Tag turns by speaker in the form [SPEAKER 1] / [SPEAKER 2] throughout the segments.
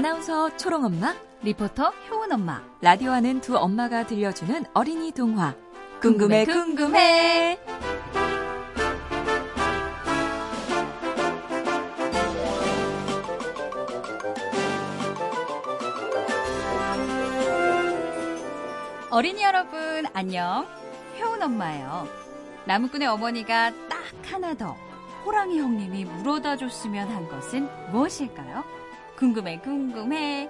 [SPEAKER 1] 아나운서 초롱엄마,
[SPEAKER 2] 리포터 효은엄마,
[SPEAKER 1] 라디오 하는 두 엄마가 들려주는 어린이 동화. 궁금해, 궁금해.
[SPEAKER 2] 어린이 여러분, 안녕. 효은 엄마예요. 나무꾼의 어머니가 딱 하나 더 호랑이 형님이 물어다 줬으면 한 것은 무엇일까요? 궁금해, 궁금해.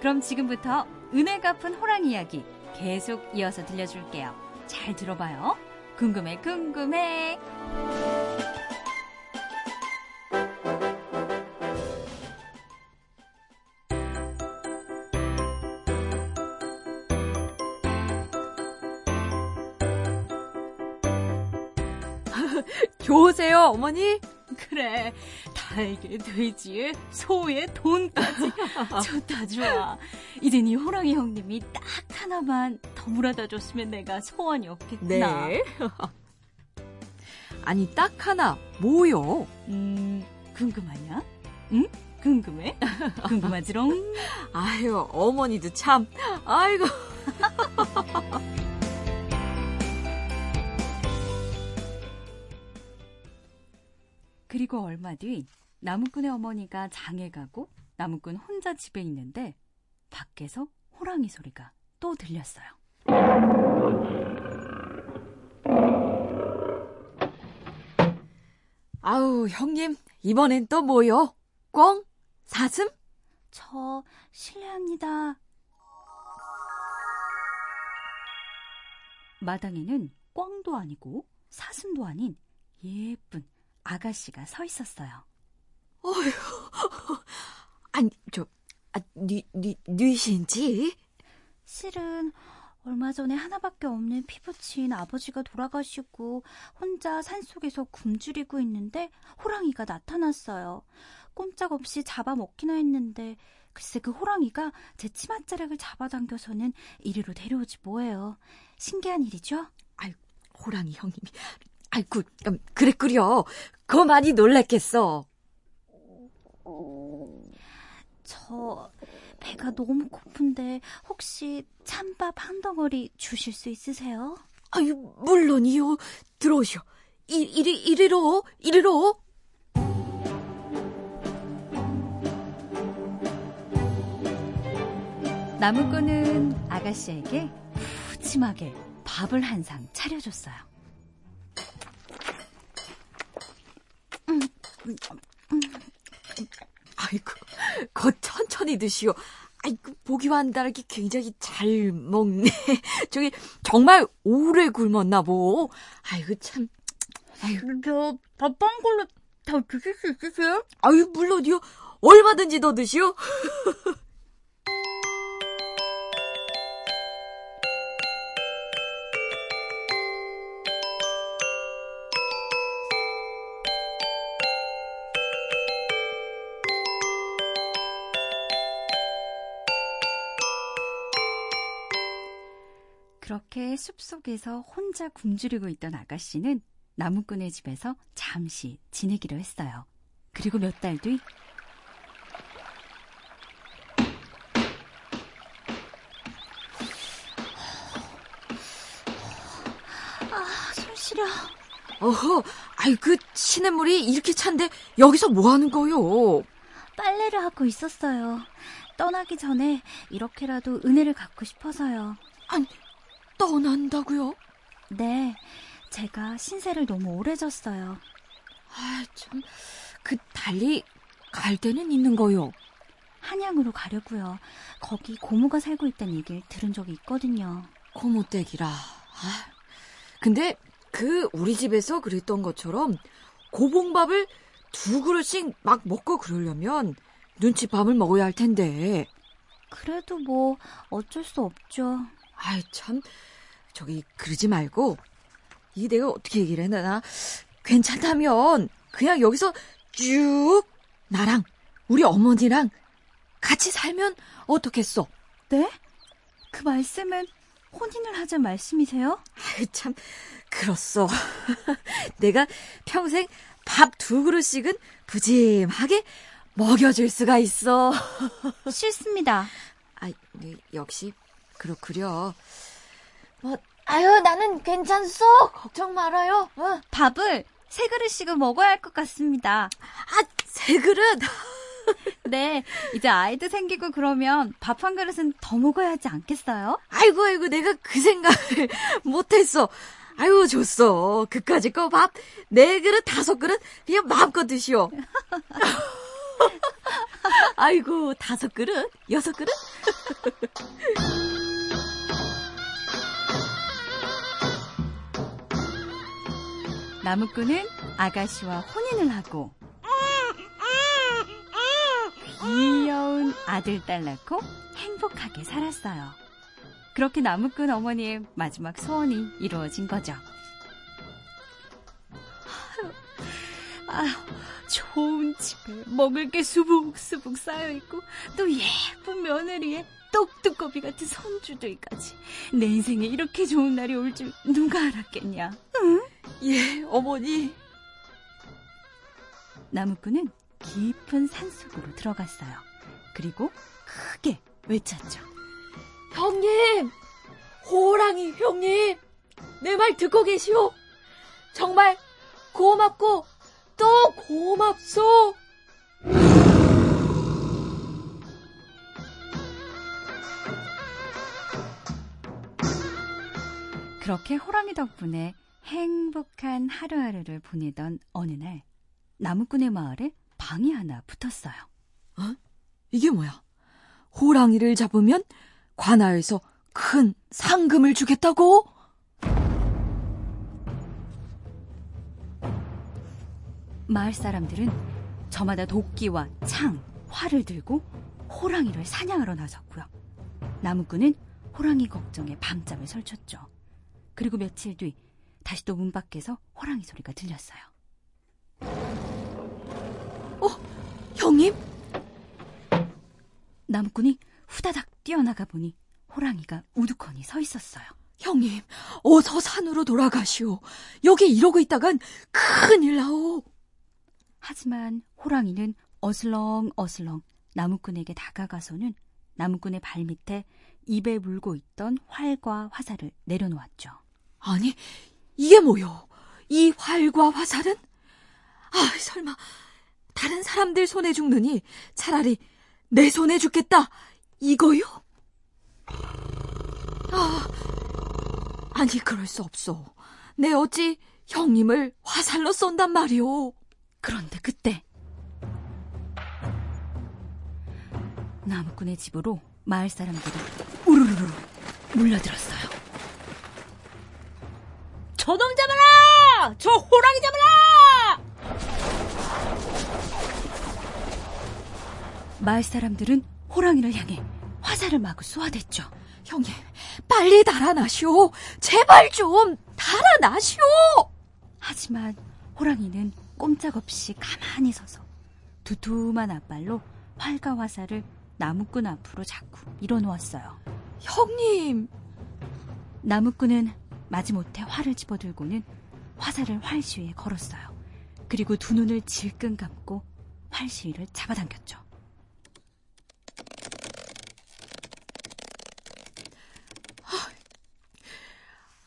[SPEAKER 2] 그럼 지금부터 은혜 갚은 호랑이 이야기 계속 이어서 들려줄게요. 잘 들어봐요. 궁금해, 궁금해.
[SPEAKER 1] 좋으세요, 어머니?
[SPEAKER 2] 그래, 달게 돼지에 소에 돈까지 좋다 좋아. 이젠 이 호랑이 형님이 딱 하나만 더 물어다 줬으면 내가 소원이 없겠구나.
[SPEAKER 1] 네. 아니, 딱 하나, 뭐요?
[SPEAKER 2] 음, 궁금하냐? 응? 궁금해? 궁금하지롱?
[SPEAKER 1] 아유, 어머니도 참, 아이고.
[SPEAKER 2] 그리고 얼마 뒤 나무꾼의 어머니가 장에 가고 나무꾼 혼자 집에 있는데 밖에서 호랑이 소리가 또 들렸어요.
[SPEAKER 1] 아우, 형님, 이번엔 또 뭐요? 꽝? 사슴?
[SPEAKER 2] 저 실례합니다. 마당에는 꽝도 아니고 사슴도 아닌 예쁜 아가씨가 서 있었어요.
[SPEAKER 1] 어휴, 아니, 저, 아, 뉘, 뉘, 뉘신지?
[SPEAKER 2] 실은 얼마 전에 하나밖에 없는 피부친 아버지가 돌아가시고 혼자 산속에서 굶주리고 있는데 호랑이가 나타났어요. 꼼짝없이 잡아먹기나 했는데 글쎄 그 호랑이가 제 치맛자락을 잡아당겨서는 이리로 데려오지 뭐예요. 신기한 일이죠?
[SPEAKER 1] 아이, 호랑이 형님이. 아이고, 음, 그랬구려. 그거 많이 놀랬겠어.
[SPEAKER 2] 저 배가 너무 고픈데 혹시 찬밥 한 덩어리 주실 수 있으세요?
[SPEAKER 1] 아유, 물론이요. 들어오시오. 이, 이리, 이리로, 이리로.
[SPEAKER 2] 나무꾼은 아가씨에게 푸짐하게 밥을 한 상 차려줬어요.
[SPEAKER 1] 아이고, 곧 천천히 드시오. 아이고, 보기와 한다르게 굉장히 잘 먹네. 저기, 정말 오래 굶었나 보. 아이고, 참.
[SPEAKER 2] 아유, 저밥 한 걸로 다 드실 수 있으세요?
[SPEAKER 1] 아유, 물론이요. 얼마든지 더 드시오.
[SPEAKER 2] 그렇게 숲속에서 혼자 굶주리고 있던 아가씨는 나무꾼의 집에서 잠시 지내기로 했어요. 그리고 몇 달 뒤, 아, 손 시려.
[SPEAKER 1] 어허, 아이, 그, 시냇물이 이렇게 찬데, 여기서 뭐 하는 거요?
[SPEAKER 2] 빨래를 하고 있었어요. 떠나기 전에 이렇게라도 은혜를 갖고 싶어서요.
[SPEAKER 1] 아니, 떠난다고요?
[SPEAKER 2] 네, 제가 신세를 너무 오래 졌어요.
[SPEAKER 1] 아, 참, 그, 달리, 갈 데는 있는 거요.
[SPEAKER 2] 한양으로 가려고요. 거기 고모가 살고 있다는 얘기를 들은 적이 있거든요.
[SPEAKER 1] 고모 댁이라. 아, 근데, 그, 우리 집에서 그랬던 것처럼, 고봉밥을 두 그릇씩 막 먹고 그러려면, 눈치밥을 먹어야 할 텐데.
[SPEAKER 2] 그래도 뭐 어쩔 수 없죠.
[SPEAKER 1] 아이, 참, 저기, 그러지 말고, 이 내가 어떻게 얘기를 해나, 괜찮다면, 그냥 여기서 쭉, 나랑, 우리 어머니랑 같이 살면 어떻겠어?
[SPEAKER 2] 네? 그 말씀은 혼인을 하자는 말씀이세요?
[SPEAKER 1] 아이, 참, 그렇소. 내가 평생 밥 두 그릇씩은 부짐하게 먹여줄 수가 있어.
[SPEAKER 2] 싫습니다.
[SPEAKER 1] 아, 네, 역시 그렇구려. 뭐, 아유, 나는 괜찮소. 걱정 말아요. 어.
[SPEAKER 2] 밥을 세 그릇씩은 먹어야 할 것 같습니다.
[SPEAKER 1] 아, 세 그릇?
[SPEAKER 2] 네, 이제 아이도 생기고 그러면 밥 한 그릇은 더 먹어야 하지 않겠어요?
[SPEAKER 1] 아이고, 아이고, 내가 그 생각을 못했어. 아유, 좋소. 그까짓 거밥 네 그릇, 다섯 그릇, 그냥 마음껏 드시오. 아이고, 다섯 그릇? 여섯 그릇?
[SPEAKER 2] 나무꾼은 아가씨와 혼인을 하고 귀여운 아들, 딸 낳고 행복하게 살았어요. 그렇게 나무꾼 어머니의 마지막 소원이 이루어진 거죠. 아휴, 좋은 집에 먹을 게 수북수북 쌓여있고 또 예쁜 며느리에 똑뚜꺼비 같은 손주들까지 내 인생에 이렇게 좋은 날이 올 줄 누가 알았겠냐 응?
[SPEAKER 1] 예 어머니.
[SPEAKER 2] 나무꾼은 깊은 산속으로 들어갔어요. 그리고 크게 외쳤죠.
[SPEAKER 1] 형님! 호랑이 형님! 내 말 듣고 계시오? 정말 고맙고 또 고맙소?
[SPEAKER 2] 그렇게 호랑이 덕분에 행복한 하루하루를 보내던 어느 날 나무꾼의 마을에 방이 하나 붙었어요.
[SPEAKER 1] 어? 이게 뭐야? 호랑이를 잡으면 관아에서 큰 상금을 주겠다고?
[SPEAKER 2] 마을 사람들은 저마다 도끼와 창, 활을 들고 호랑이를 사냥하러 나섰고요. 나무꾼은 호랑이 걱정에 밤잠을 설쳤죠. 그리고 며칠 뒤 다시 또 문 밖에서 호랑이 소리가 들렸어요.
[SPEAKER 1] 어, 형님?
[SPEAKER 2] 나무꾼이 후다닥 뛰어나가 보니 호랑이가 우두커니 서 있었어요.
[SPEAKER 1] 형님, 어서 산으로 돌아가시오. 여기 이러고 있다간 큰일 나오.
[SPEAKER 2] 하지만 호랑이는 어슬렁 어슬렁 나무꾼에게 다가가서는 나무꾼의 발 밑에 입에 물고 있던 활과 화살을 내려놓았죠.
[SPEAKER 1] 아니, 이게 뭐요? 이 활과 화살은? 아, 설마 다른 사람들 손에 죽느니 차라리 내 손에 죽겠다. 이거요? 아, 아니 그럴 수 없소. 내 어찌 형님을 화살로 쏜단 말이오.
[SPEAKER 2] 그런데 그때 나무꾼의 집으로 마을 사람들이 우르르르 몰려들었어요.
[SPEAKER 1] 저놈 잡아라! 저 호랑이 잡아라!
[SPEAKER 2] 마을 사람들은 호랑이를 향해 화살을 마구 쏘아댔죠.
[SPEAKER 1] 형님, 빨리 달아나시오. 제발 좀 달아나시오.
[SPEAKER 2] 하지만 호랑이는 꼼짝없이 가만히 서서 두툼한 앞발로 활과 화살을 나무꾼 앞으로 자꾸 밀어놓았어요.
[SPEAKER 1] 형님!
[SPEAKER 2] 나무꾼은 마지못해 활을 집어들고는 화살을 활시위에 걸었어요. 그리고 두 눈을 질끈 감고 활시위를 잡아당겼죠.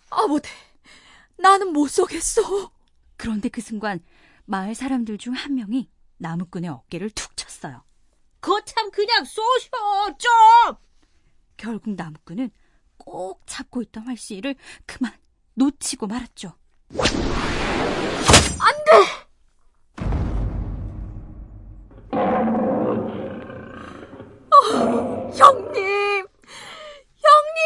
[SPEAKER 1] 아, 못해. 나는 못 쏘겠어.
[SPEAKER 2] 그런데 그 순간 마을 사람들 중 한 명이 나무꾼의 어깨를 툭 쳤어요.
[SPEAKER 1] 거참 그냥 쏘셔, 좀!
[SPEAKER 2] 결국 나무꾼은 꼭 잡고 있던 활시위를 그만 놓치고 말았죠.
[SPEAKER 1] 안 돼! 어, 형님! 형님!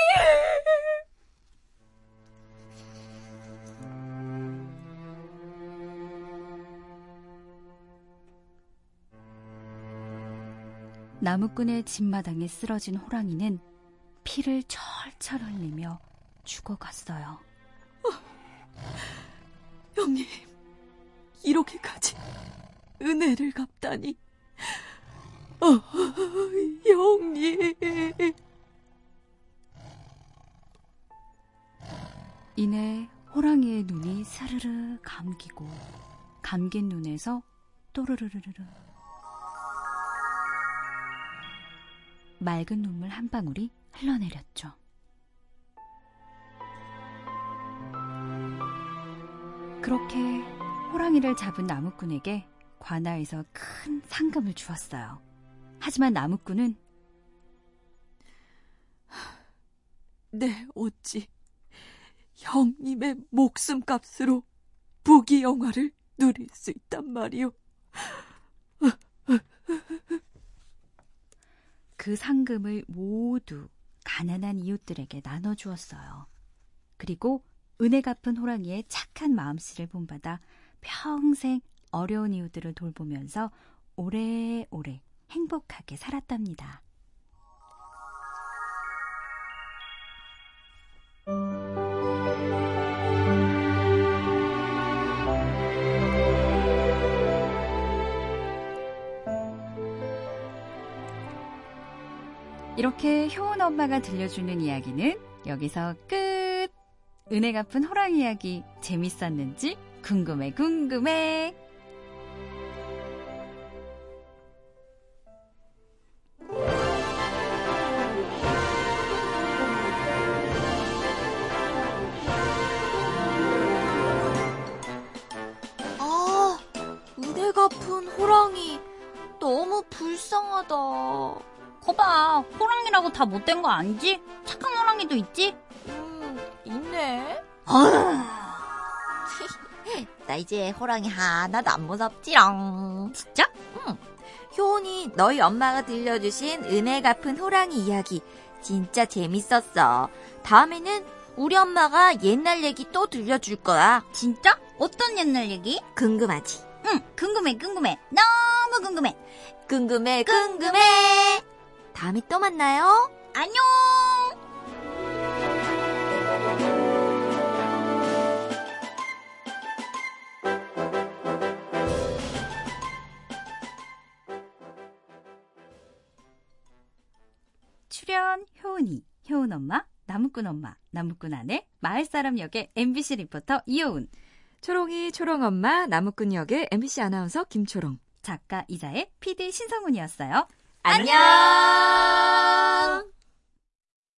[SPEAKER 2] 나무꾼의 집마당에 쓰러진 호랑이는 피를 철철 흘리며 죽어갔어요.
[SPEAKER 1] 형님, 이렇게까지 은혜를 갚다니. 어, 형님.
[SPEAKER 2] 이내 호랑이의 눈이 사르르 감기고 감긴 눈에서 또르르르르 맑은 눈물 한 방울이 흘러내렸죠. 그렇게 호랑이를 잡은 나무꾼에게 관아에서 큰 상금을 주었어요. 하지만 나무꾼은
[SPEAKER 1] 네, 어찌 형님의 목숨값으로 부귀 영화를 누릴 수 있단 말이오.
[SPEAKER 2] 그 상금을 모두 가난한 이웃들에게 나눠주었어요. 그리고 은혜 갚은 호랑이의 착한 마음씨를 본받아 평생 어려운 이웃들을 돌보면서 오래오래 행복하게 살았답니다. 이렇게 효은 엄마가 들려주는 이야기는 여기서 끝! 은혜 갚은 호랑이 이야기 재밌었는지 궁금해, 궁금해!
[SPEAKER 1] 아, 은혜 갚은 호랑이 너무 불쌍하다.
[SPEAKER 2] 거봐, 호랑이라고 다 못된 거 아니지? 착한 호랑이도 있지?
[SPEAKER 3] 나 이제 호랑이 하나도 안 무섭지롱.
[SPEAKER 2] 진짜?
[SPEAKER 3] 효은이 너희 엄마가 들려주신 은혜 갚은 호랑이 이야기 진짜 재밌었어. 다음에는 우리 엄마가 옛날 얘기 또 들려줄 거야.
[SPEAKER 2] 진짜? 어떤 옛날 얘기?
[SPEAKER 3] 궁금하지?
[SPEAKER 2] 응, 궁금해, 궁금해. 너무 궁금해.
[SPEAKER 3] 궁금해, 궁금해. 다음에 또 만나요.
[SPEAKER 2] 안녕! 효은이, 효은 엄마, 나무꾼 엄마, 나무꾼 아내, 마을 사람 역의 MBC 리포터 이효은,
[SPEAKER 1] 초롱이 초롱 엄마 나무꾼 역의 MBC 아나운서 김초롱.
[SPEAKER 2] 작가 이자의 PD 신성훈이었어요.
[SPEAKER 3] 안녕!